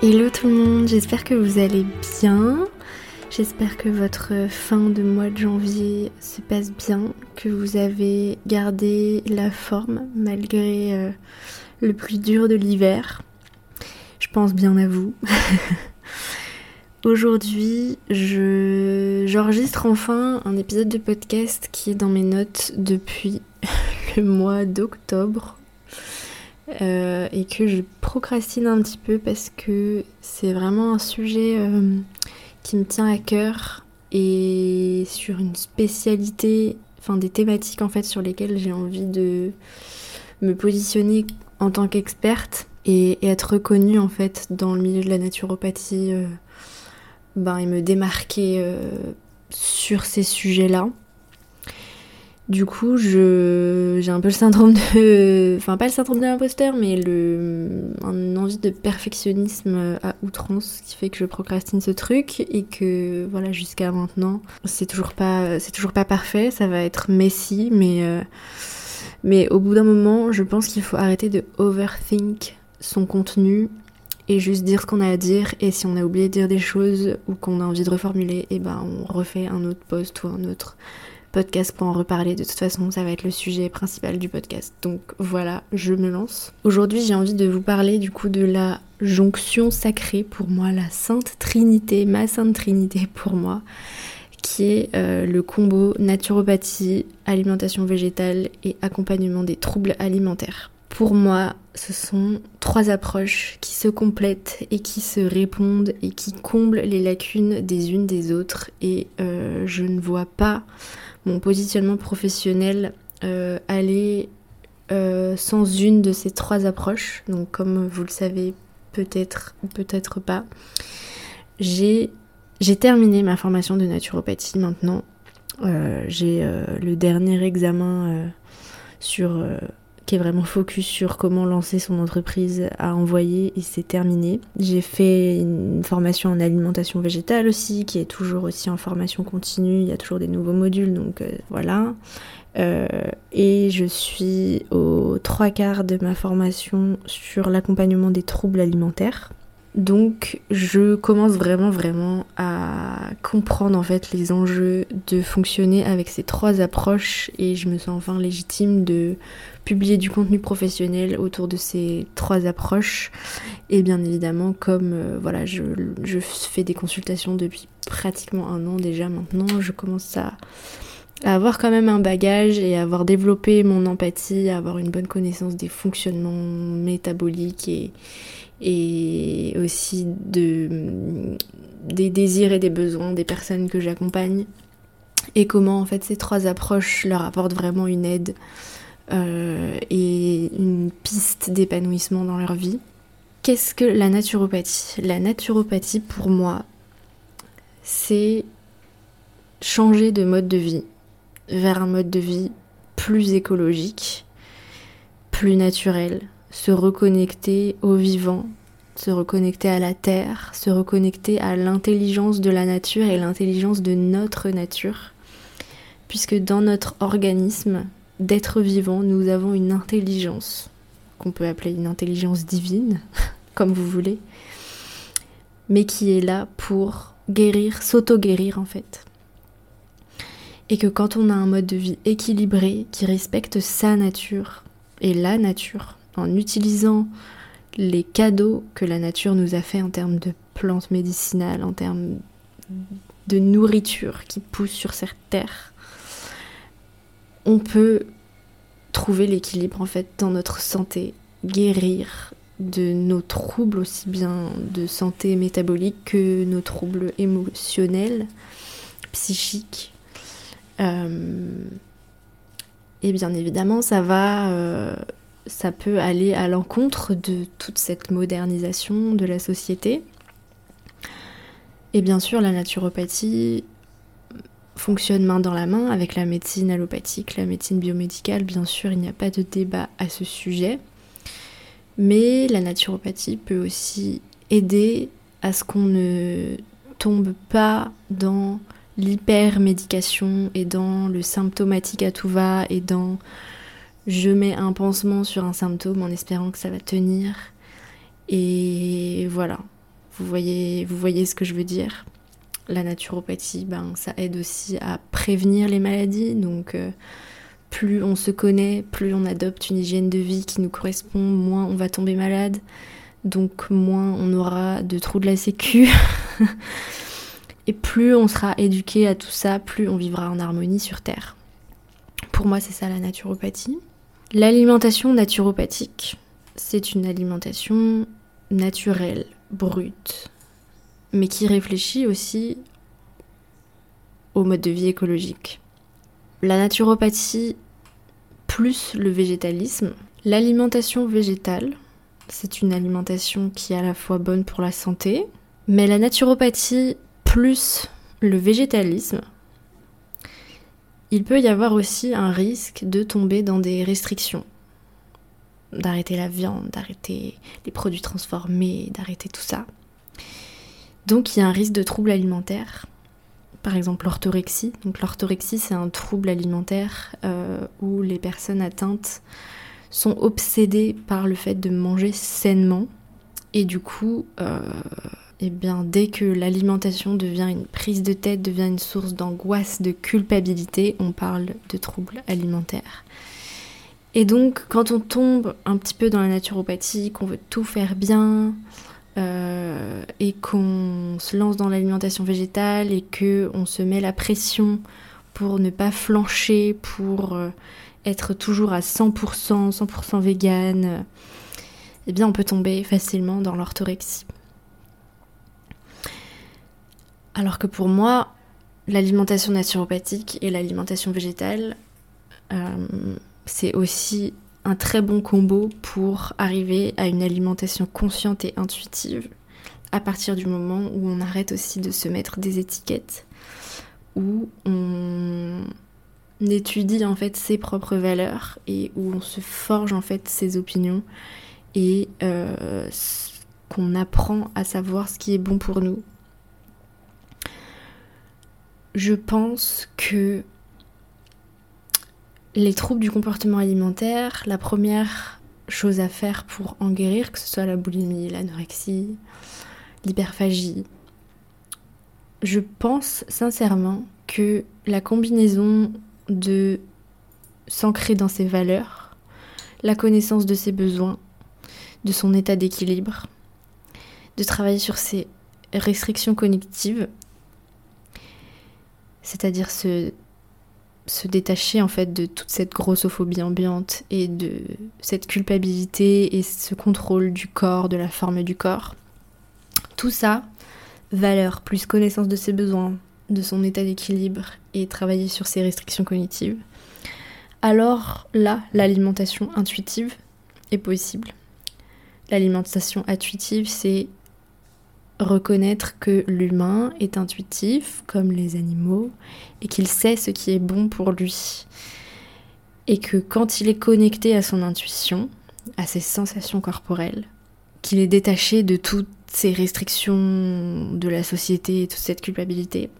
Hello tout le monde, j'espère que vous allez bien. J'espère que votre fin de mois de janvier se passe bien, que vous avez gardé la forme malgré euh, le plus dur de l'hiver. Je pense bien à vous. Aujourd'hui, je, j'enregistre enfin un épisode de podcast qui est dans mes notes depuis le mois d'octobre euh, et que je procrastine un petit peu parce que c'est vraiment un sujet euh, qui me tient à cœur et sur une spécialité, enfin des thématiques en fait sur lesquelles j'ai envie de me positionner en tant qu'experte et, être reconnue en fait dans le milieu de la naturopathie euh, ben, et me démarquer sur ces sujets-là. Du coup, je j'ai un peu le syndrome de, enfin pas le syndrome de l'imposteur, mais le une envie de perfectionnisme à outrance qui fait que je procrastine ce truc et que voilà jusqu'à maintenant c'est toujours pas c'est toujours pas parfait, ça va être messy, mais euh, mais au bout d'un moment, je pense qu'il faut arrêter de overthink son contenu et juste dire ce qu'on a à dire et si on a oublié de dire des choses ou qu'on a envie de reformuler, et eh ben on refait un autre post ou un autre podcast pour en reparler. De toute façon, ça va être le sujet principal du podcast. Donc voilà, je me lance. Aujourd'hui, j'ai envie de vous parler du coup de la jonction sacrée pour moi, la Sainte Trinité, ma Sainte Trinité pour moi, qui est euh, le combo naturopathie, alimentation végétale et accompagnement des troubles alimentaires. Pour moi, ce sont trois approches qui se complètent et qui se répondent et qui comblent les lacunes des unes des autres. Et euh, je ne vois pas mon positionnement professionnel euh, aller euh, sans une de ces trois approches. Donc comme vous le savez peut-être ou peut-être pas, j'ai terminé ma formation de naturopathie maintenant. Euh, j'ai le dernier examen sur qui est vraiment focus sur comment lancer son entreprise à envoyer et c'est terminé. J'ai fait une formation en alimentation végétale aussi, qui est toujours aussi en formation continue, il y a toujours des nouveaux modules, donc euh, voilà. Euh, et je suis aux trois quarts de ma formation sur l'accompagnement des troubles alimentaires. Donc je commence vraiment vraiment à comprendre en fait les enjeux de fonctionner avec ces trois approches et je me sens enfin légitime de publier du contenu professionnel autour de ces trois approches. Et bien évidemment, comme euh, voilà, je, fais des consultations depuis pratiquement un an déjà maintenant, je commence à, avoir quand même un bagage et à avoir développé mon empathie, à avoir une bonne connaissance des fonctionnements métaboliques et, et aussi de, des désirs et des besoins des personnes que j'accompagne et comment en fait ces trois approches leur apportent vraiment une aide euh, et une piste d'épanouissement dans leur vie. Qu'est-ce que la naturopathie? La naturopathie, pour moi, c'est changer de mode de vie vers un mode de vie plus écologique, plus naturel, se reconnecter au vivant, se reconnecter à la terre, se reconnecter à l'intelligence de la nature et l'intelligence de notre nature. Puisque dans notre organisme, d'être vivant, nous avons une intelligence, qu'on peut appeler une intelligence divine, comme vous voulez, mais qui est là pour guérir, s'auto-guérir en fait. Et que quand on a un mode de vie équilibré, qui respecte sa nature et la nature, en utilisant les cadeaux que la nature nous a fait en termes de plantes médicinales, en termes de nourriture qui pousse sur cette terre, on peut trouver l'équilibre en fait dans notre santé, guérir de nos troubles aussi bien de santé métabolique que nos troubles émotionnels, psychiques. Euh, et bien évidemment, ça va, euh, ça peut aller à l'encontre de toute cette modernisation de la société. Et bien sûr, la naturopathie fonctionne main dans la main avec la médecine allopathique, la médecine biomédicale. Bien sûr, il n'y a pas de débat à ce sujet. Mais la naturopathie peut aussi aider à ce qu'on ne tombe pas dans l'hypermédication et dans le symptomatique à tout va et dans je mets un pansement sur un symptôme en espérant que ça va tenir. Et voilà. Vous voyez, vous voyez ce que je veux dire La naturopathie, ben, ça aide aussi à prévenir les maladies. Donc, euh, plus on se connaît, plus on adopte une hygiène de vie qui nous correspond, moins on va tomber malade. Donc, moins on aura de trous de la sécu. Et plus on sera éduqué à tout ça, plus on vivra en harmonie sur Terre. Pour moi, c'est ça la naturopathie. L'alimentation naturopathique, c'est une alimentation naturelle, brute, mais qui réfléchit aussi au mode de vie écologique. La naturopathie plus le végétalisme. L'alimentation végétale, c'est une alimentation qui est à la fois bonne pour la santé, mais la naturopathie plus le végétalisme, il peut y avoir aussi un risque de tomber dans des restrictions. D'arrêter la viande, d'arrêter les produits transformés, d'arrêter tout ça. Donc il y a un risque de troubles alimentaires. Par exemple l'orthorexie. Donc l'orthorexie c'est un trouble alimentaire euh, où les personnes atteintes sont obsédées par le fait de manger sainement. Et du coup, euh, eh bien, dès que l'alimentation devient une prise de tête, devient une source d'angoisse, de culpabilité, on parle de troubles alimentaires. Et donc, quand on tombe un petit peu dans la naturopathie, qu'on veut tout faire bien, euh, et qu'on se lance dans l'alimentation végétale et que on se met la pression pour ne pas flancher, pour euh, être toujours à 100%, 100% vegan, eh bien, on peut tomber facilement dans l'orthorexie. Alors que pour moi, l'alimentation naturopathique et l'alimentation végétale, euh, c'est aussi un très bon combo pour arriver à une alimentation consciente et intuitive à partir du moment où on arrête aussi de se mettre des étiquettes, où on étudie en fait ses propres valeurs et où on se forge en fait ses opinions et euh, qu'on apprend à savoir ce qui est bon pour nous je pense que les troubles du comportement alimentaire, la première chose à faire pour en guérir, que ce soit la boulimie, l'anorexie, l'hyperphagie, je pense sincèrement que la combinaison de s'ancrer dans ses valeurs, la connaissance de ses besoins, de son état d'équilibre, de travailler sur ses restrictions cognitives c'est-à-dire se, détacher en fait de toute cette grossophobie ambiante et de cette culpabilité et ce contrôle du corps, de la forme du corps. Tout ça, valeur plus connaissance de ses besoins, de son état d'équilibre et travailler sur ses restrictions cognitives. Alors là, l'alimentation intuitive est possible. L'alimentation intuitive, c'est reconnaître que l'humain est intuitif comme les animaux et qu'il sait ce qui est bon pour lui. Et que quand il est connecté à son intuition, à ses sensations corporelles, qu'il est détaché de toutes ces restrictions de la société et toute cette culpabilité,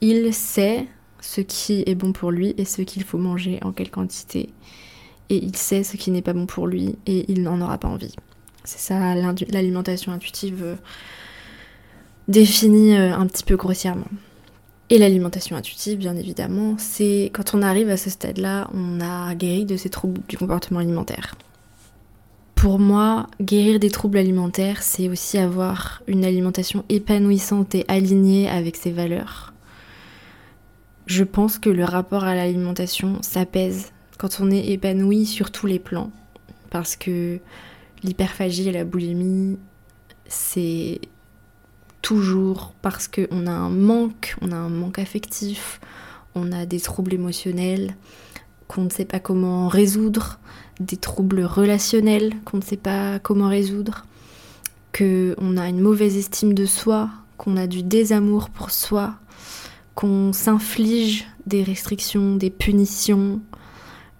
il sait ce qui est bon pour lui et ce qu'il faut manger en quelle quantité. Et il sait ce qui n'est pas bon pour lui et il n'en aura pas envie. C'est ça l'alimentation intuitive définie euh, un petit peu grossièrement. Et l'alimentation intuitive, bien évidemment, c'est quand on arrive à ce stade-là, on a guéri de ces troubles du comportement alimentaire. Pour moi, guérir des troubles alimentaires, c'est aussi avoir une alimentation épanouissante et alignée avec ses valeurs. Je pense que le rapport à l'alimentation s'apaise quand on est épanoui sur tous les plans. Parce que l'hyperphagie et la boulimie, c'est toujours parce qu'on a un manque, on a un manque affectif, on a des troubles émotionnels qu'on ne sait pas comment résoudre, des troubles relationnels qu'on ne sait pas comment résoudre, qu'on a une mauvaise estime de soi, qu'on a du désamour pour soi, qu'on s'inflige des restrictions, des punitions,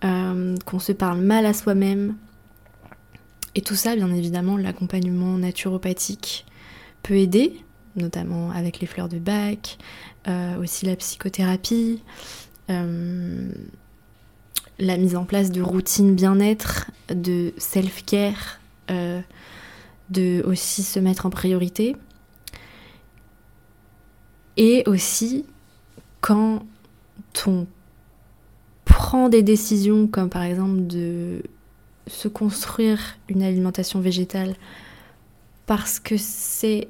euh, qu'on se parle mal à soi-même. Et tout ça, bien évidemment, l'accompagnement naturopathique peut aider, notamment avec les fleurs de bac, euh, aussi la psychothérapie, euh, la mise en place de routines bien-être, de self-care, euh, de aussi se mettre en priorité. Et aussi, quand on prend des décisions comme par exemple de se construire une alimentation végétale parce que c'est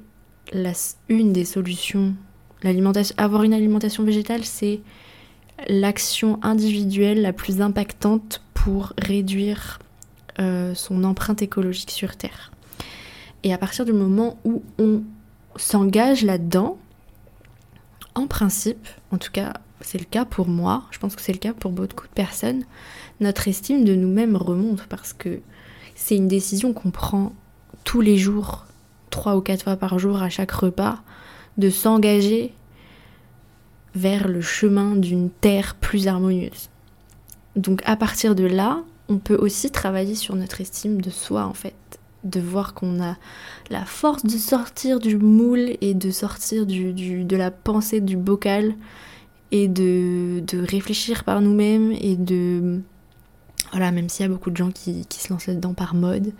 une des solutions. L'alimentation, avoir une alimentation végétale, c'est l'action individuelle la plus impactante pour réduire euh, son empreinte écologique sur Terre. Et à partir du moment où on s'engage là-dedans, en principe, en tout cas c'est le cas pour moi, je pense que c'est le cas pour beaucoup de personnes, notre estime de nous-mêmes remonte parce que c'est une décision qu'on prend tous les jours, trois ou quatre fois par jour à chaque repas, de s'engager vers le chemin d'une terre plus harmonieuse. Donc à partir de là, on peut aussi travailler sur notre estime de soi en fait, de voir qu'on a la force de sortir du moule et de sortir du, de la pensée du bocal et de, de réfléchir par nous-mêmes et de... Voilà, même s'il y a beaucoup de gens qui, qui se lancent là-dedans par mode.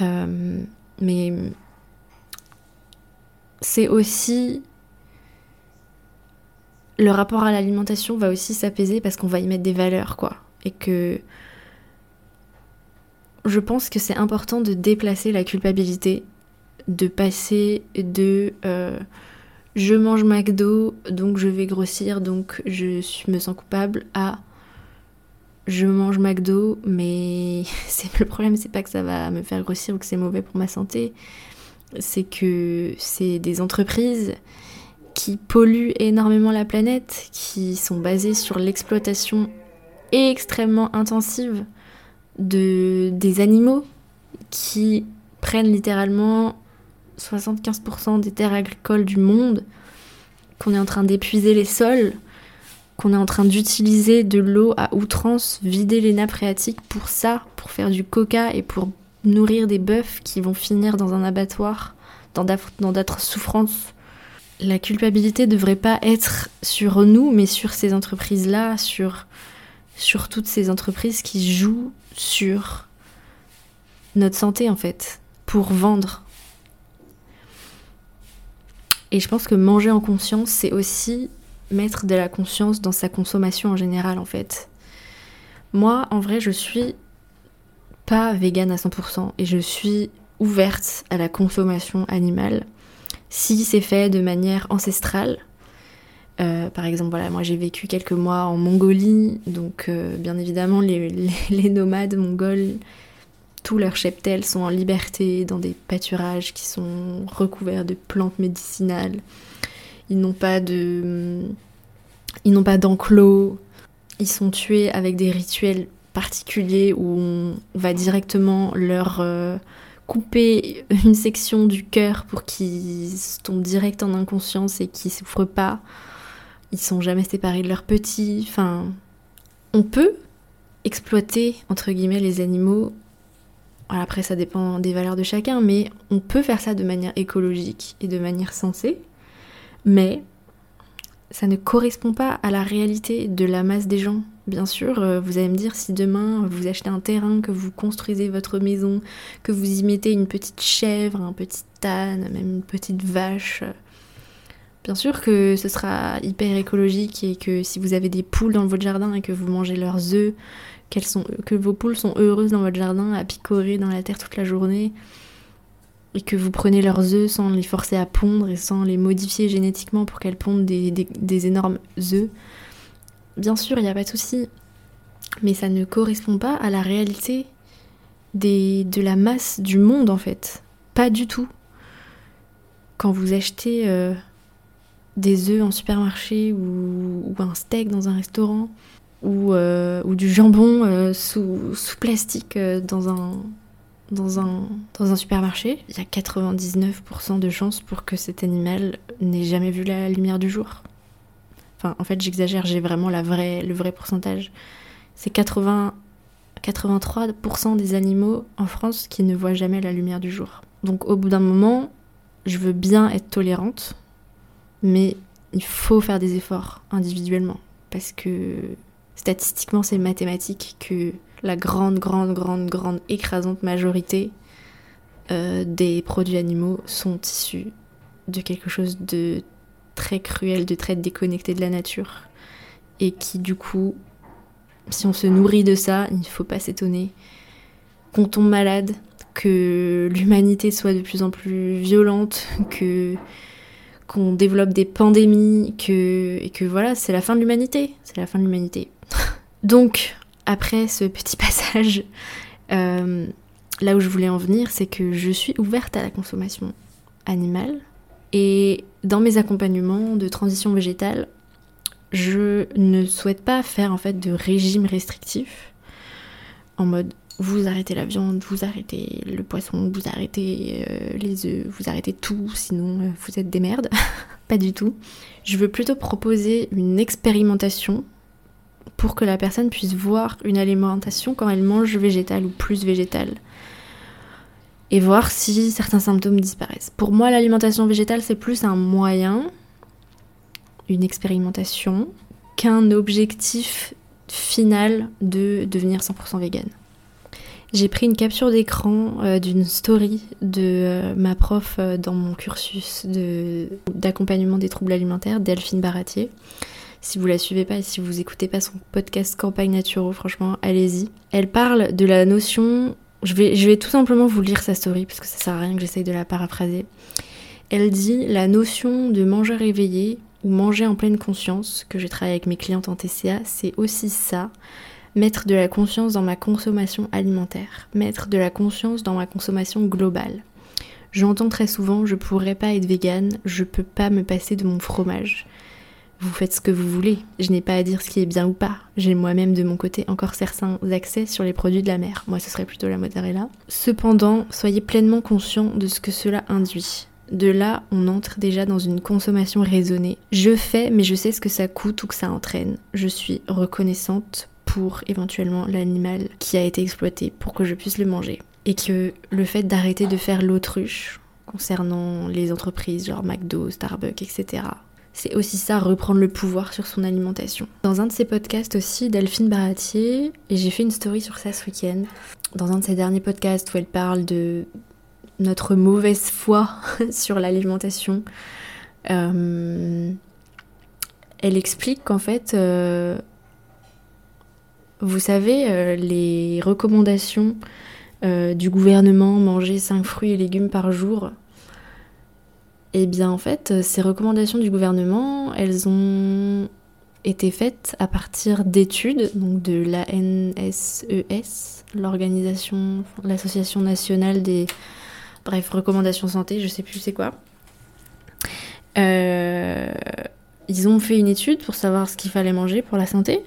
Euh, mais c'est aussi le rapport à l'alimentation va aussi s'apaiser parce qu'on va y mettre des valeurs, quoi. Et que je pense que c'est important de déplacer la culpabilité, de passer de euh, je mange McDo, donc je vais grossir, donc je me sens coupable, à je mange McDo, mais le problème, c'est pas que ça va me faire grossir ou que c'est mauvais pour ma santé, c'est que c'est des entreprises qui polluent énormément la planète, qui sont basées sur l'exploitation extrêmement intensive de, des animaux, qui prennent littéralement 75% des terres agricoles du monde, qu'on est en train d'épuiser les sols, qu'on est en train d'utiliser de l'eau à outrance, vider les nappes phréatiques pour ça, pour faire du coca et pour nourrir des bœufs qui vont finir dans un abattoir, dans d'autres souffrances la culpabilité devrait pas être sur nous, mais sur ces entreprises-là, sur, sur toutes ces entreprises qui jouent sur notre santé en fait, pour vendre. Et je pense que manger en conscience, c'est aussi mettre de la conscience dans sa consommation en général en fait. Moi, en vrai, je suis pas végane à 100% et je suis ouverte à la consommation animale si c'est fait de manière ancestrale. Euh, par exemple, voilà, moi j'ai vécu quelques mois en Mongolie, donc euh, bien évidemment les, nomades mongols, tous leurs cheptels sont en liberté dans des pâturages qui sont recouverts de plantes médicinales. Ils n'ont pas de, ils n'ont pas d'enclos. Ils sont tués avec des rituels particuliers où on va directement leur euh, couper une section du cœur pour qu'ils tombent direct en inconscience et qu'ils souffrent pas. Ils sont jamais séparés de leurs petits. Enfin, on peut exploiter entre guillemets les animaux. après, ça dépend des valeurs de chacun, mais on peut faire ça de manière écologique et de manière sensée. Mais ça ne correspond pas à la réalité de la masse des gens. Bien sûr, euh, vous allez me dire si demain vous achetez un terrain, que vous construisez votre maison, que vous y mettez une petite chèvre, un petit âne, même une petite vache. Bien sûr que ce sera hyper écologique et que si vous avez des poules dans votre jardin et que vous mangez leurs œufs, que vos poules sont heureuses dans votre jardin à picorer dans la terre toute la journée, et que vous prenez leurs œufs sans les forcer à pondre et sans les modifier génétiquement pour qu'elles pondent des, énormes œufs, bien sûr, il n'y a pas de souci. Mais ça ne correspond pas à la réalité de la masse du monde en fait. Pas du tout. Quand vous achetez euh, des œufs en supermarché ou, un steak dans un restaurant ou, euh, du jambon euh, sous, plastique dans un, dans un supermarché, il y a 99% de chances pour que cet animal n'ait jamais vu la lumière du jour. En fait, j'exagère, j'ai vraiment la vraie, le vrai pourcentage. C'est 80, 83% des animaux en France qui ne voient jamais la lumière du jour. Donc, au bout d'un moment, je veux bien être tolérante, mais il faut faire des efforts individuellement. Parce que statistiquement, c'est mathématique que la grande, grande, grande, grande, écrasante majorité euh, des produits animaux sont issus de quelque chose de très cruel, de très déconnecté de la nature. Et qui, du coup, si on se nourrit de ça, il ne faut pas s'étonner qu'on tombe malade, que l'humanité soit de plus en plus violente, que qu'on développe des pandémies, que, et que voilà, c'est la fin de l'humanité. C'est la fin de l'humanité. Donc, après ce petit passage, euh, là où je voulais en venir, c'est que je suis ouverte à la consommation animale. Et dans mes accompagnements de transition végétale, je ne souhaite pas faire en fait de régime restrictif en mode vous arrêtez la viande, vous arrêtez le poisson, vous arrêtez euh, les œufs, vous arrêtez tout, sinon euh, vous êtes des merdes. pas du tout. Je veux plutôt proposer une expérimentation pour que la personne puisse voir une alimentation quand elle mange végétal ou plus végétal. Et voir si certains symptômes disparaissent. Pour moi, l'alimentation végétale, c'est plus un moyen, une expérimentation, qu'un objectif final de devenir 100% vegan. J'ai pris une capture d'écran euh, d'une story de euh, ma prof euh, dans mon cursus d'accompagnement des troubles alimentaires, Delphine Baratier. Si vous la suivez pas et si vous écoutez pas son podcast Campagne Naturo, franchement, allez-y. Elle parle de la notion. Je vais, tout simplement vous lire sa story parce que ça sert à rien que j'essaye de la paraphraser. Elle dit la notion de manger éveillé ou manger en pleine conscience, que je travaille avec mes clientes en TCA, c'est aussi ça mettre de la conscience dans ma consommation alimentaire, mettre de la conscience dans ma consommation globale. J'entends très souvent je pourrais pas être végane, je peux pas me passer de mon fromage. Vous faites ce que vous voulez, je n'ai pas à dire ce qui est bien ou pas. J'ai moi-même de mon côté encore certains accès sur les produits de la mer. Moi ce serait plutôt la mozzarella. Cependant, soyez pleinement conscient de ce que cela induit. De là, on entre déjà dans une consommation raisonnée. Je fais, mais je sais ce que ça coûte ou que ça entraîne. Je suis reconnaissante pour éventuellement l'animal qui a été exploité pour que je puisse le manger. Et que le fait d'arrêter de faire l'autruche concernant les entreprises genre McDo, Starbucks, etc. C'est aussi ça, reprendre le pouvoir sur son alimentation. Dans un de ses podcasts aussi, Delphine Baratier, et j'ai fait une story sur ça ce week-end, dans un de ses derniers podcasts où elle parle de notre mauvaise foi sur l'alimentation, euh, elle explique qu'en fait, euh, vous savez, euh, les recommandations du gouvernement, manger 5 fruits et légumes par jour, eh bien en fait, ces recommandations du gouvernement, elles ont été faites à partir d'études, de la NSES, e l'organisation, l'association nationale des, bref, recommandations santé, je sais plus c'est quoi. Euh, ils ont fait une étude pour savoir ce qu'il fallait manger pour la santé.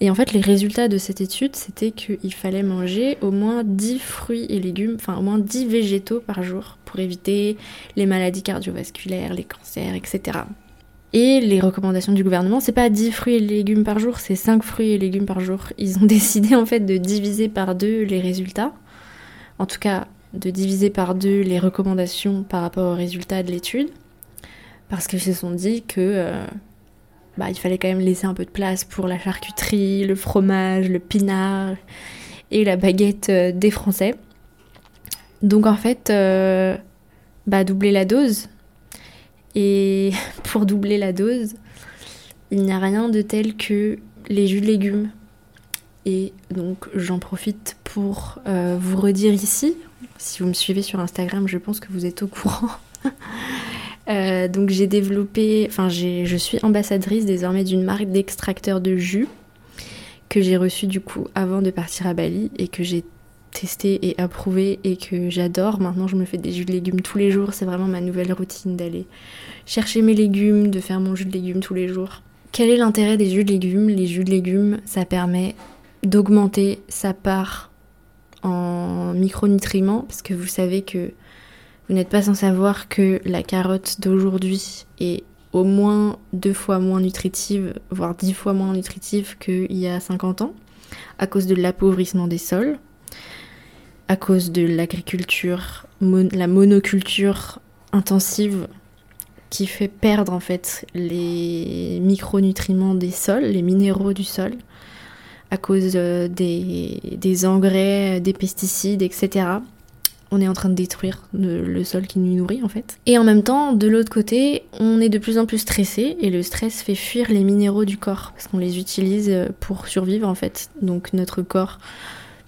Et en fait, les résultats de cette étude, c'était qu'il fallait manger au moins 10 fruits et légumes, enfin au moins 10 végétaux par jour pour éviter les maladies cardiovasculaires, les cancers, etc. Et les recommandations du gouvernement, c'est pas 10 fruits et légumes par jour, c'est 5 fruits et légumes par jour. Ils ont décidé en fait de diviser par deux les résultats. En tout cas, de diviser par deux les recommandations par rapport aux résultats de l'étude. Parce qu'ils se sont dit que euh, bah, il fallait quand même laisser un peu de place pour la charcuterie, le fromage, le pinard et la baguette euh, des Français. Donc en fait, euh, bah, doubler la dose. Et pour doubler la dose, il n'y a rien de tel que les jus de légumes. Et donc j'en profite pour euh, vous redire ici, si vous me suivez sur Instagram, je pense que vous êtes au courant. Euh, donc j'ai développé, enfin je suis ambassadrice désormais d'une marque d'extracteur de jus que j'ai reçu du coup avant de partir à Bali et que j'ai testé et approuvé et que j'adore. Maintenant je me fais des jus de légumes tous les jours, c'est vraiment ma nouvelle routine d'aller chercher mes légumes, de faire mon jus de légumes tous les jours. Quel est l'intérêt des jus de légumes? Les jus de légumes, ça permet d'augmenter sa part en micronutriments parce que vous savez que vous n'êtes pas sans savoir que la carotte d'aujourd'hui est au moins deux fois moins nutritive, voire dix fois moins nutritive qu'il y a 50 ans, à cause de l'appauvrissement des sols, à cause de l'agriculture, la monoculture intensive qui fait perdre en fait les micronutriments des sols, les minéraux du sol, à cause euh, des, des engrais, des pesticides, etc. on est en train de détruire le, sol qui nous nourrit en fait. Et en même temps, de l'autre côté, on est de plus en plus stressé et le stress fait fuir les minéraux du corps parce qu'on les utilise pour survivre en fait. Donc notre corps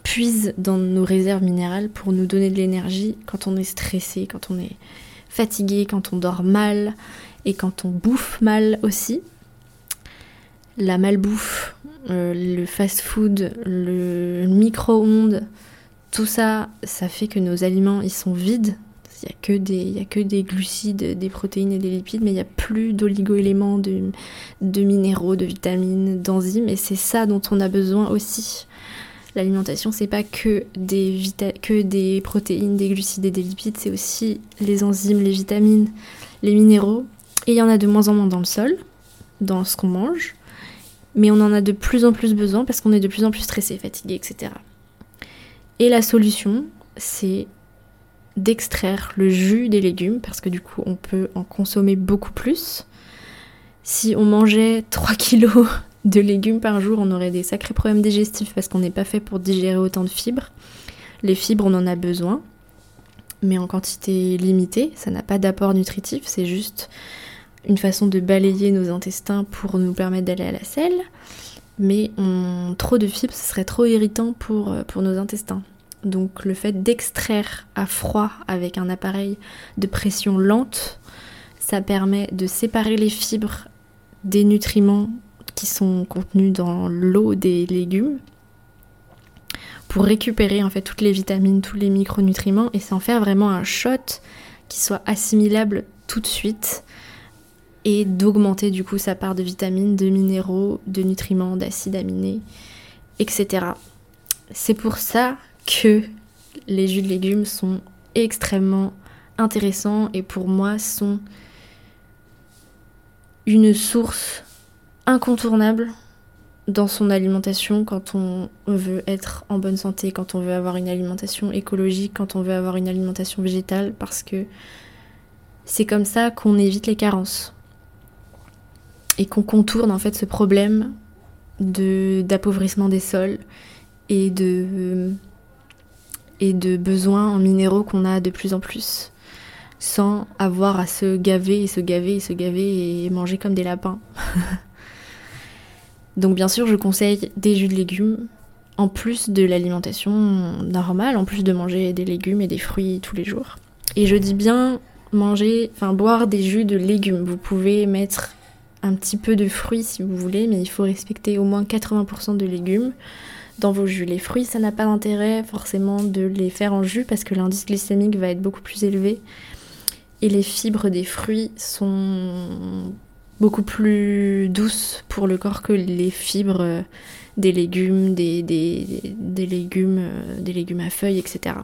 puise dans nos réserves minérales pour nous donner de l'énergie quand on est stressé, quand on est fatigué, quand on dort mal et quand on bouffe mal aussi. La malbouffe, euh, le fast-food, le micro-ondes, tout ça, ça fait que nos aliments, ils sont vides. Il n'y a, que des, a que des glucides, des protéines et des lipides, mais il n'y a plus d'oligo-éléments, de minéraux, de vitamines, d'enzymes, et c'est ça dont on a besoin aussi. L'alimentation, c'est pas que des, que des protéines, des glucides et des lipides, c'est aussi les enzymes, les vitamines, les minéraux. Et il y en a de moins en moins dans le sol, dans ce qu'on mange, mais on en a de plus en plus besoin parce qu'on est de plus en plus stressé, fatigué, etc. Et la solution, c'est d'extraire le jus des légumes parce que du coup on peut en consommer beaucoup plus. Si on mangeait 3 kilos de légumes par jour, on aurait des sacrés problèmes digestifs parce qu'on n'est pas fait pour digérer autant de fibres. Les fibres, on en a besoin, mais en quantité limitée. Ça n'a pas d'apport nutritif, c'est juste une façon de balayer nos intestins pour nous permettre d'aller à la selle mais trop de fibres, ce serait trop irritant pour, euh, pour nos intestins. Donc le fait d'extraire à froid avec un appareil de pression lente, ça permet de séparer les fibres des nutriments qui sont contenus dans l'eau des légumes pour récupérer en fait toutes les vitamines, tous les micronutriments et s'en faire vraiment un shot qui soit assimilable tout de suite et d'augmenter du coup sa part de vitamines, de minéraux, de nutriments, d'acides aminés, etc. C'est pour ça que les jus de légumes sont extrêmement intéressants et pour moi sont une source incontournable dans son alimentation quand on veut être en bonne santé, quand on veut avoir une alimentation écologique, quand on veut avoir une alimentation végétale, parce que c'est comme ça qu'on évite les carences et qu'on contourne en fait ce problème de d'appauvrissement des sols et de et de besoins en minéraux qu'on a de plus en plus sans avoir à se gaver et se gaver et se gaver et manger comme des lapins. Donc bien sûr, je conseille des jus de légumes en plus de l'alimentation normale, en plus de manger des légumes et des fruits tous les jours. Et je dis bien manger, enfin boire des jus de légumes. Vous pouvez mettre un petit peu de fruits si vous voulez, mais il faut respecter au moins 80% de légumes dans vos jus. Les fruits, ça n'a pas d'intérêt forcément de les faire en jus parce que l'indice glycémique va être beaucoup plus élevé. Et les fibres des fruits sont beaucoup plus douces pour le corps que les fibres des légumes, des, légumes, des légumes à feuilles, etc.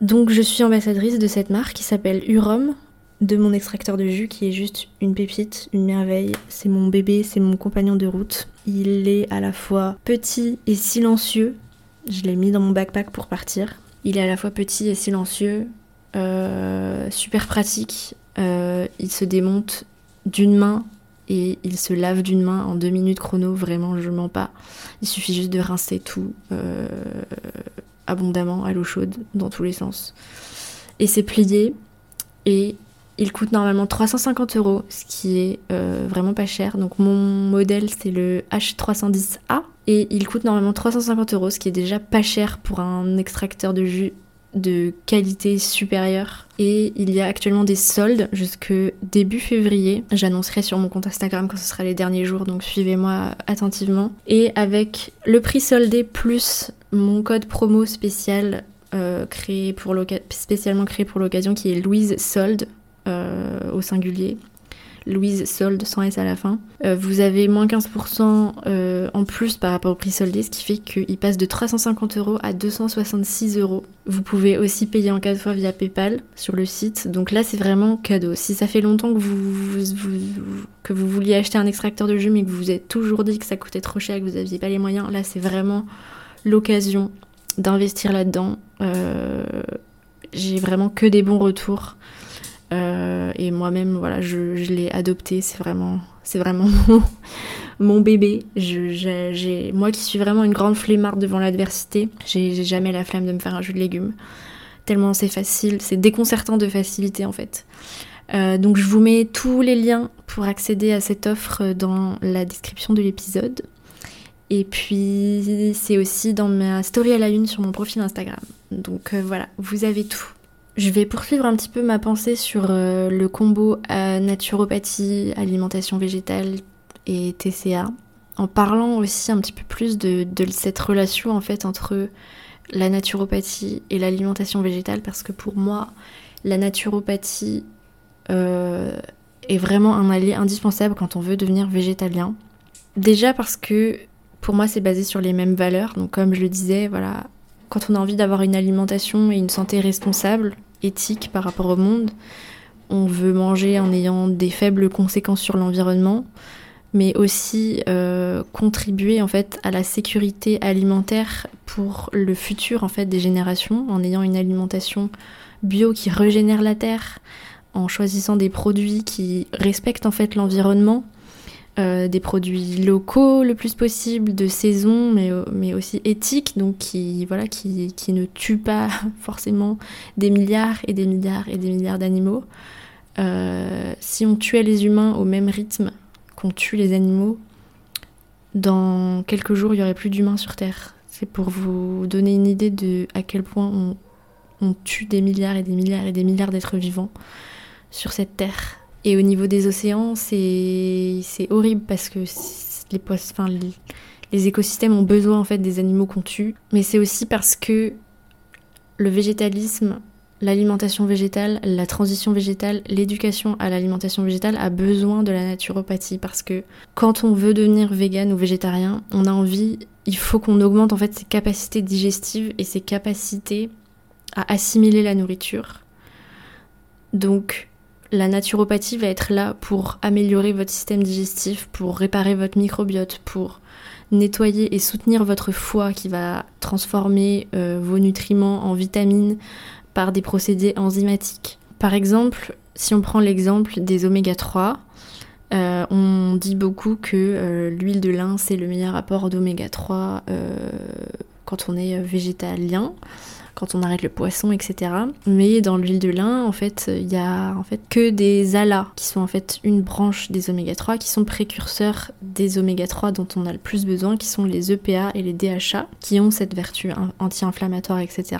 Donc je suis ambassadrice de cette marque qui s'appelle Urom, de mon extracteur de jus qui est juste une pépite, une merveille. C'est mon bébé, c'est mon compagnon de route. Il est à la fois petit et silencieux. Je l'ai mis dans mon backpack pour partir. Il est à la fois petit et silencieux, euh, super pratique. Euh, il se démonte d'une main et il se lave d'une main en deux minutes chrono. Vraiment, je mens pas. Il suffit juste de rincer tout euh, abondamment à l'eau chaude dans tous les sens. Et c'est plié et il coûte normalement 350 euros, ce qui est euh, vraiment pas cher. Donc mon modèle c'est le H310A et il coûte normalement 350 euros, ce qui est déjà pas cher pour un extracteur de jus de qualité supérieure. Et il y a actuellement des soldes jusque début février. J'annoncerai sur mon compte Instagram quand ce sera les derniers jours, donc suivez-moi attentivement. Et avec le prix soldé plus mon code promo spécial euh, créé pour spécialement créé pour l'occasion qui est Louise Sold euh, au singulier. Louise solde sans S à la fin. Euh, vous avez moins 15% euh, en plus par rapport au prix soldé, ce qui fait qu'il passe de 350 euros à 266 euros. Vous pouvez aussi payer en 4 fois via PayPal sur le site. Donc là, c'est vraiment cadeau. Si ça fait longtemps que vous, vouliez acheter un extracteur de jus, mais que vous vous êtes toujours dit que ça coûtait trop cher, que vous n'aviez pas les moyens, là, c'est vraiment l'occasion d'investir là-dedans. J'ai vraiment que des bons retours. Euh, et moi-même, voilà, je, l'ai adopté. C'est vraiment, c'est vraiment mon, bébé. moi qui suis vraiment une grande flemmarde devant l'adversité, j'ai jamais la flemme de me faire un jus de légumes. tellement c'est facile, c'est déconcertant de facilité en fait. Euh, donc je vous mets tous les liens pour accéder à cette offre dans la description de l'épisode. Et puis c'est aussi dans ma story à la une sur mon profil Instagram. Donc euh, voilà, vous avez tout. Je vais poursuivre un petit peu ma pensée sur euh, le combo à naturopathie, alimentation végétale et TCA, en parlant aussi un petit peu plus de, cette relation en fait entre la naturopathie et l'alimentation végétale, parce que pour moi, la naturopathie euh, est vraiment un allié indispensable quand on veut devenir végétalien. Déjà parce que pour moi c'est basé sur les mêmes valeurs, donc comme je le disais, voilà, quand on a envie d'avoir une alimentation et une santé responsable, éthique par rapport au monde, on veut manger en ayant des faibles conséquences sur l'environnement, mais aussi euh, contribuer en fait à la sécurité alimentaire pour le futur en fait des générations, en ayant une alimentation bio qui régénère la terre, en choisissant des produits qui respectent en fait l'environnement, euh, des produits locaux le plus possible, de saison, mais, euh, aussi éthiques, donc qui, ne tuent pas forcément des milliards et des milliards et des milliards d'animaux. Euh, si on tuait les humains au même rythme qu'on tue les animaux, dans quelques jours, il y aurait plus d'humains sur Terre. C'est pour vous donner une idée de à quel point on tue des milliards et des milliards et des milliards d'êtres vivants sur cette terre. Et au niveau des océans, c'est horrible parce que les, enfin, les, écosystèmes ont besoin en fait des animaux qu'on tue. Mais c'est aussi parce que le végétalisme, l'alimentation végétale, la transition végétale, l'éducation à l'alimentation végétale a besoin de la naturopathie parce que quand on veut devenir vegan ou végétarien, on a envie, il faut qu'on augmente en fait ses capacités digestives et ses capacités à assimiler la nourriture. Donc la naturopathie va être là pour améliorer votre système digestif, pour réparer votre microbiote, pour nettoyer et soutenir votre foie qui va transformer euh, vos nutriments en vitamines par des procédés enzymatiques. Par exemple, si on prend l'exemple des oméga 3, euh, on dit beaucoup que euh, l'huile de lin c'est le meilleur apport d'oméga 3 quand on est végétalien quand on arrête le poisson, etc. Mais dans l'huile de lin, en fait, il y a en fait que des alas qui sont en fait une branche des oméga 3 qui sont précurseurs des oméga 3 dont on a le plus besoin, qui sont les EPA et les DHA, qui ont cette vertu anti-inflammatoire, etc.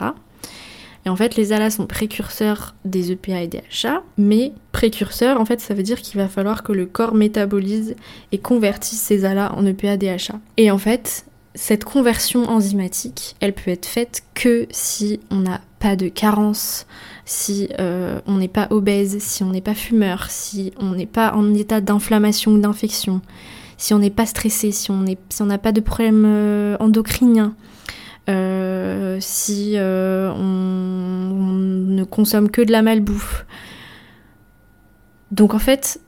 Et en fait, les alas sont précurseurs des EPA et DHA, mais précurseurs, en fait, ça veut dire qu'il va falloir que le corps métabolise et convertisse ces alas en EPA, DHA. Et en fait, cette conversion enzymatique, elle peut être faite que si on n'a pas de carence, si euh, on n'est pas obèse, si on n'est pas fumeur, si on n'est pas en état d'inflammation ou d'infection, si on n'est pas stressé, si on n'a pas de problème euh, endocrinien, euh, si on, ne consomme que de la malbouffe. Donc en fait,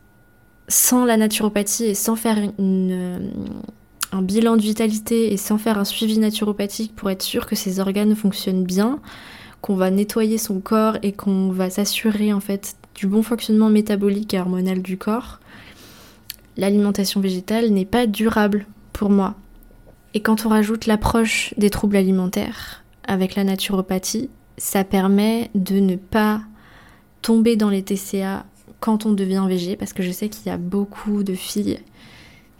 sans la naturopathie et sans faire une, un bilan de vitalité et sans faire un suivi naturopathique pour être sûr que ses organes fonctionnent bien, qu'on va nettoyer son corps et qu'on va s'assurer en fait du bon fonctionnement métabolique et hormonal du corps, l'alimentation végétale n'est pas durable pour moi. Et quand on rajoute l'approche des troubles alimentaires avec la naturopathie, ça permet de ne pas tomber dans les TCA quand on devient végé, parce que je sais qu'il y a beaucoup de filles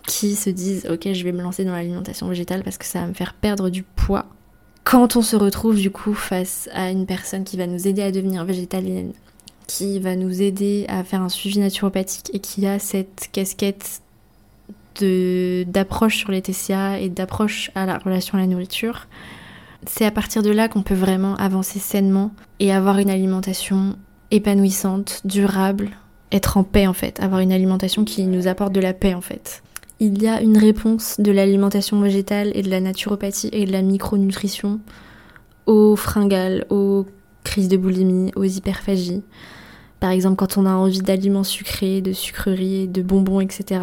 qui se disent ok je vais me lancer dans l'alimentation végétale parce que ça va me faire perdre du poids. Quand on se retrouve du coup face à une personne qui va nous aider à devenir végétalienne, qui va nous aider à faire un suivi naturopathique et qui a cette casquette d'approche sur les TCA et d'approche à la relation à la nourriture, c'est à partir de là qu'on peut vraiment avancer sainement et avoir une alimentation épanouissante, durable, être en paix en fait, avoir une alimentation qui nous apporte de la paix en fait il y a une réponse de l'alimentation végétale et de la naturopathie et de la micronutrition aux fringales, aux crises de boulimie, aux hyperphagies. Par exemple, quand on a envie d'aliments sucrés, de sucreries, de bonbons, etc.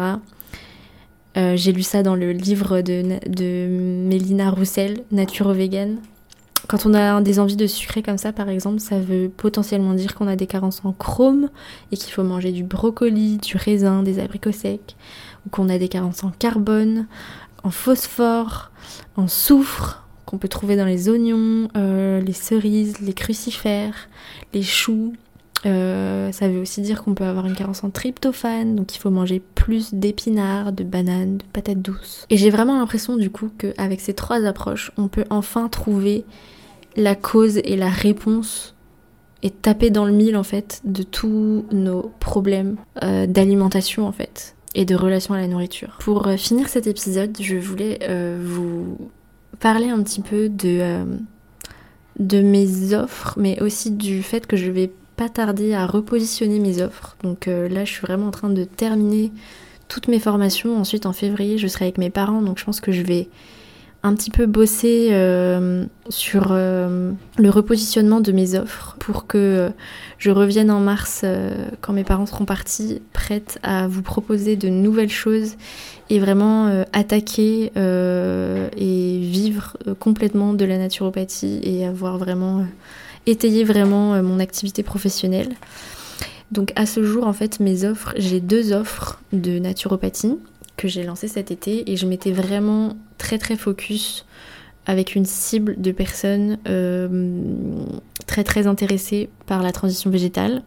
Euh, j'ai lu ça dans le livre de, de Mélina Roussel, Naturo Vegan. Quand on a des envies de sucré comme ça, par exemple, ça veut potentiellement dire qu'on a des carences en chrome et qu'il faut manger du brocoli, du raisin, des abricots secs qu'on a des carences en carbone, en phosphore, en soufre, qu'on peut trouver dans les oignons, euh, les cerises, les crucifères, les choux. Euh, ça veut aussi dire qu'on peut avoir une carence en tryptophane, donc il faut manger plus d'épinards, de bananes, de patates douces. Et j'ai vraiment l'impression du coup qu'avec ces trois approches, on peut enfin trouver la cause et la réponse et taper dans le mille en fait de tous nos problèmes euh, d'alimentation en fait et de relation à la nourriture. Pour euh, finir cet épisode, je voulais euh, vous parler un petit peu de, de mes offres, mais aussi du fait que je vais pas tarder à repositionner mes offres. Donc là, je suis vraiment en train de terminer toutes mes formations. Ensuite, en février, je serai avec mes parents, donc je pense que je vais un petit peu bossé euh, sur euh, le repositionnement de mes offres pour que je revienne en mars euh, quand mes parents seront partis, prête à vous proposer de nouvelles choses et vraiment attaquer et vivre complètement de la naturopathie et avoir vraiment étayé vraiment mon activité professionnelle. Donc à ce jour en fait mes offres, j'ai deux offres de naturopathie que j'ai lancé cet été et je m'étais vraiment très très focus avec une cible de personnes euh, très très intéressées par la transition végétale.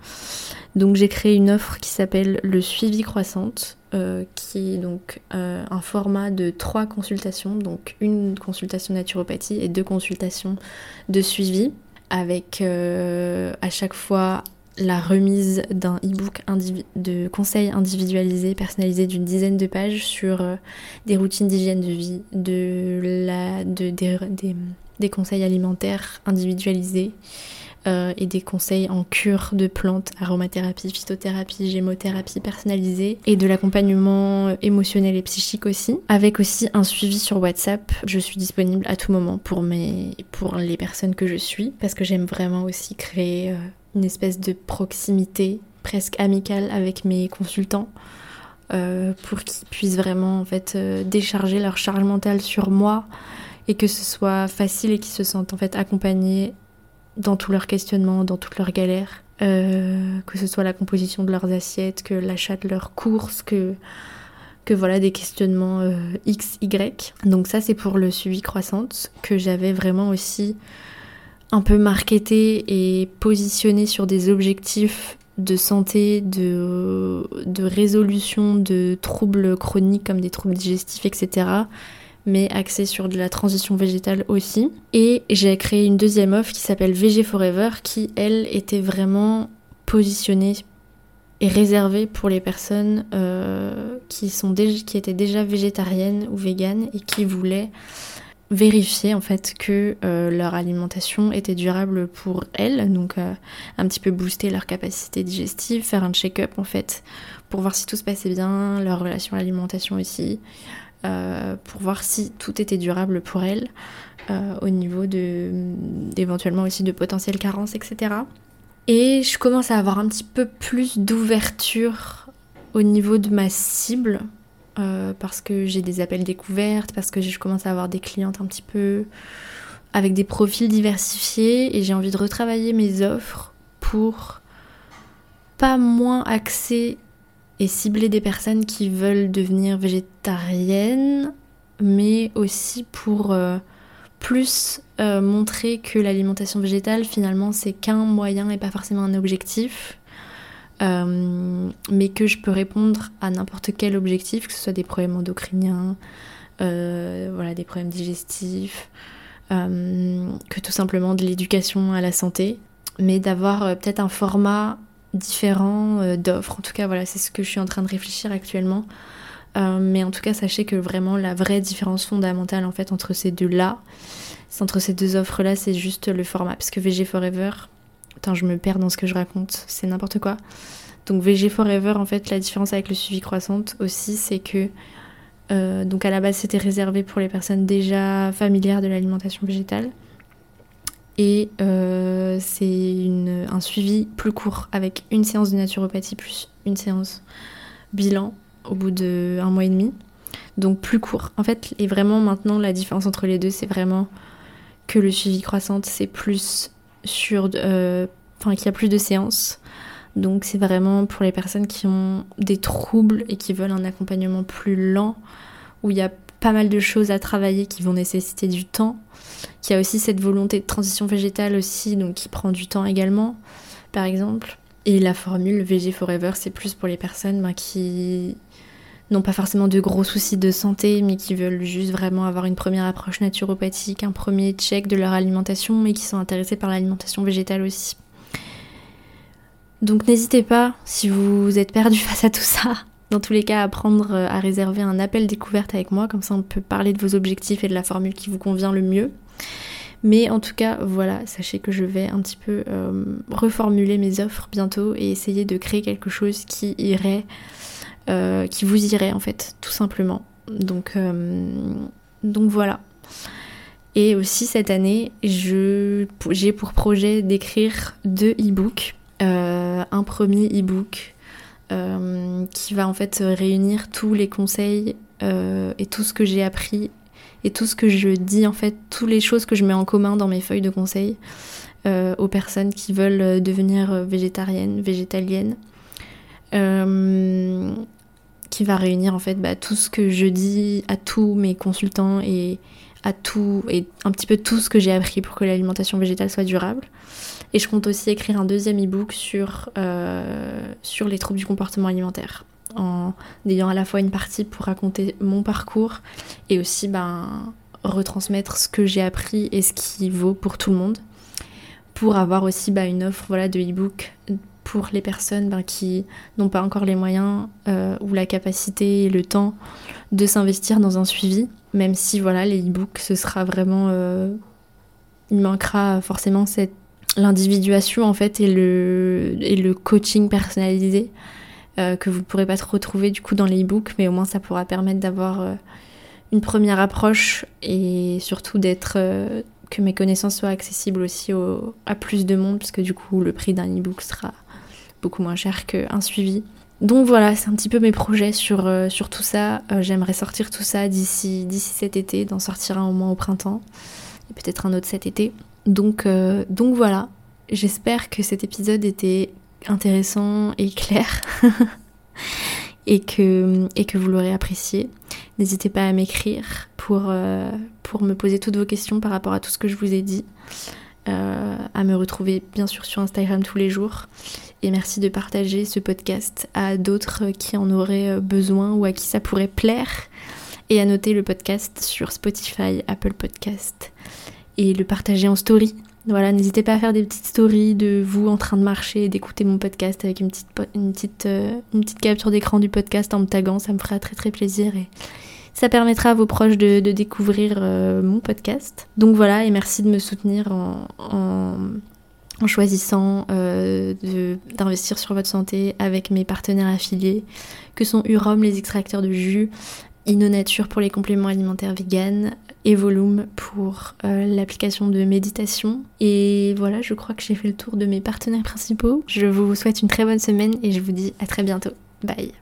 Donc j'ai créé une offre qui s'appelle le suivi croissante, euh, qui est donc euh, un format de trois consultations, donc une consultation naturopathie et deux consultations de suivi, avec à chaque fois la remise d'un e-book de conseils individualisés, personnalisés d'une dizaine de pages sur euh, des routines d'hygiène de vie, de la, de, des, conseils alimentaires individualisés euh, et des conseils en cure de plantes, aromathérapie, phytothérapie, gémothérapie personnalisée et de l'accompagnement émotionnel et psychique aussi, avec aussi un suivi sur WhatsApp. Je suis disponible à tout moment pour, mes, les personnes que je suis parce que j'aime vraiment aussi créer... Euh, une espèce de proximité presque amicale avec mes consultants euh, pour qu'ils puissent vraiment en fait euh, décharger leur charge mentale sur moi et que ce soit facile et qu'ils se sentent en fait accompagnés dans tous leurs questionnements, dans toutes leurs galères, euh, que ce soit la composition de leurs assiettes, que l'achat de leurs courses, que voilà des questionnements X, Y. Donc ça c'est pour le suivi croissante que j'avais vraiment aussi un peu marketé et positionné sur des objectifs de santé, de, résolution de troubles chroniques comme des troubles digestifs, etc. Mais axé sur de la transition végétale aussi. Et j'ai créé une deuxième offre qui s'appelle VG Forever, qui elle était vraiment positionnée et réservée pour les personnes euh, qui, qui étaient déjà végétariennes ou véganes et qui voulaient vérifier en fait que euh, leur alimentation était durable pour elles, donc euh, un petit peu booster leur capacité digestive, faire un check-up en fait pour voir si tout se passait bien, leur relation à l'alimentation aussi, euh, pour voir si tout était durable pour elles au niveau de d'éventuellement aussi de potentielles carences, etc. Et je commence à avoir un petit peu plus d'ouverture au niveau de ma cible euh, parce que j'ai des appels découvertes, parce que je commence à avoir des clientes un petit peu avec des profils diversifiés et j'ai envie de retravailler mes offres pour pas moins axer et cibler des personnes qui veulent devenir végétariennes, mais aussi pour euh, plus euh, montrer que l'alimentation végétale finalement c'est qu'un moyen et pas forcément un objectif mais que je peux répondre à n'importe quel objectif, que ce soit des problèmes endocriniens, euh, voilà, des problèmes digestifs, euh, que tout simplement de l'éducation à la santé, mais d'avoir peut-être un format différent d'offres. En tout cas, voilà, c'est ce que je suis en train de réfléchir actuellement. mais en tout cas, sachez que vraiment la vraie différence fondamentale en fait entre ces deux-là, entre ces deux offres-là, c'est juste le format. Parce que VG Forever, Attends, je me perds dans ce que je raconte, c'est n'importe quoi. Donc VG Forever, en fait, la différence avec le suivi croissante aussi, c'est que euh, donc à la base c'était réservé pour les personnes déjà familières de l'alimentation végétale. Et euh, c'est un suivi plus court avec une séance de naturopathie plus une séance bilan au bout d'un mois et demi. Donc plus court. En fait, et vraiment maintenant la différence entre les deux, c'est vraiment que le suivi croissante, c'est plus sur, euh, enfin, qu'il y a plus de séances. Donc c'est vraiment pour les personnes qui ont des troubles et qui veulent un accompagnement plus lent, où il y a pas mal de choses à travailler qui vont nécessiter du temps. Qu'il y a aussi cette volonté de transition végétale aussi, donc qui prend du temps également, par exemple. Et la formule VG Forever, c'est plus pour les personnes ben, qui n'ont pas forcément de gros soucis de santé, mais qui veulent juste vraiment avoir une première approche naturopathique, un premier check de leur alimentation, mais qui sont intéressés par l'alimentation végétale aussi. Donc n'hésitez pas, si vous êtes perdu face à tout ça, dans tous les cas, à prendre, euh, à réserver un appel découverte avec moi, comme ça on peut parler de vos objectifs et de la formule qui vous convient le mieux. Mais en tout cas, voilà, sachez que je vais un petit peu euh, reformuler mes offres bientôt et essayer de créer quelque chose qui irait, euh, qui vous irait en fait, tout simplement. Donc, donc voilà. Et aussi cette année, j'ai pour projet d'écrire deux e-books. un premier e-book euh, qui va en fait réunir tous les conseils euh, et tout ce que j'ai appris et tout ce que je dis en fait, toutes les choses que je mets en commun dans mes feuilles de conseils euh, aux personnes qui veulent devenir végétariennes, végétaliennes, qui va réunir en fait bah, tout ce que je dis à tous mes consultants et à tout et un petit peu tout ce que j'ai appris pour que l'alimentation végétale soit durable. Et je compte aussi écrire un deuxième e-book sur, euh, sur les troubles du comportement alimentaire, en ayant à la fois une partie pour raconter mon parcours et aussi ben, retransmettre ce que j'ai appris et ce qui vaut pour tout le monde, pour avoir aussi ben, une offre voilà, de e-book pour les personnes ben, qui n'ont pas encore les moyens euh, ou la capacité et le temps de s'investir dans un suivi, même si voilà les e-books ce sera vraiment euh, il manquera forcément cette l'individuation en fait et le, et le coaching personnalisé euh, que vous ne pourrez pas retrouver du coup dans les e-books, mais au moins ça pourra permettre d'avoir une première approche et surtout d'être que mes connaissances soient accessibles aussi à plus de monde, puisque du coup le prix d'un e-book sera beaucoup moins cher qu'un suivi. Donc voilà, c'est un petit peu mes projets sur, sur tout ça. J'aimerais sortir tout ça d'ici cet été, d'en sortir un au moins au printemps, et peut-être un autre cet été. Donc, euh, donc voilà, j'espère que cet épisode était intéressant et clair et, que, et que vous l'aurez apprécié. N'hésitez pas à m'écrire pour, euh, pour me poser toutes vos questions par rapport à tout ce que je vous ai dit. Euh, à me retrouver bien sûr sur Instagram tous les jours. Et merci de partager ce podcast à d'autres qui en auraient besoin ou à qui ça pourrait plaire. Et à noter le podcast sur Spotify, Apple Podcast et le partager en story. Voilà, n'hésitez pas à faire des petites stories de vous en train de marcher et d'écouter mon podcast avec une petite, une petite, euh, une petite capture d'écran du podcast en me taguant, ça me fera très très plaisir et ça permettra à vos proches de, découvrir euh, mon podcast. Donc voilà, et merci de me soutenir en, en, choisissant euh, d'investir sur votre santé avec mes partenaires affiliés, que sont Urom, les extracteurs de jus, InnoNature pour les compléments alimentaires vegan, et Volume pour euh, l'application de méditation. Et voilà, je crois que j'ai fait le tour de mes partenaires principaux. Je vous souhaite une très bonne semaine et je vous dis à très bientôt. Bye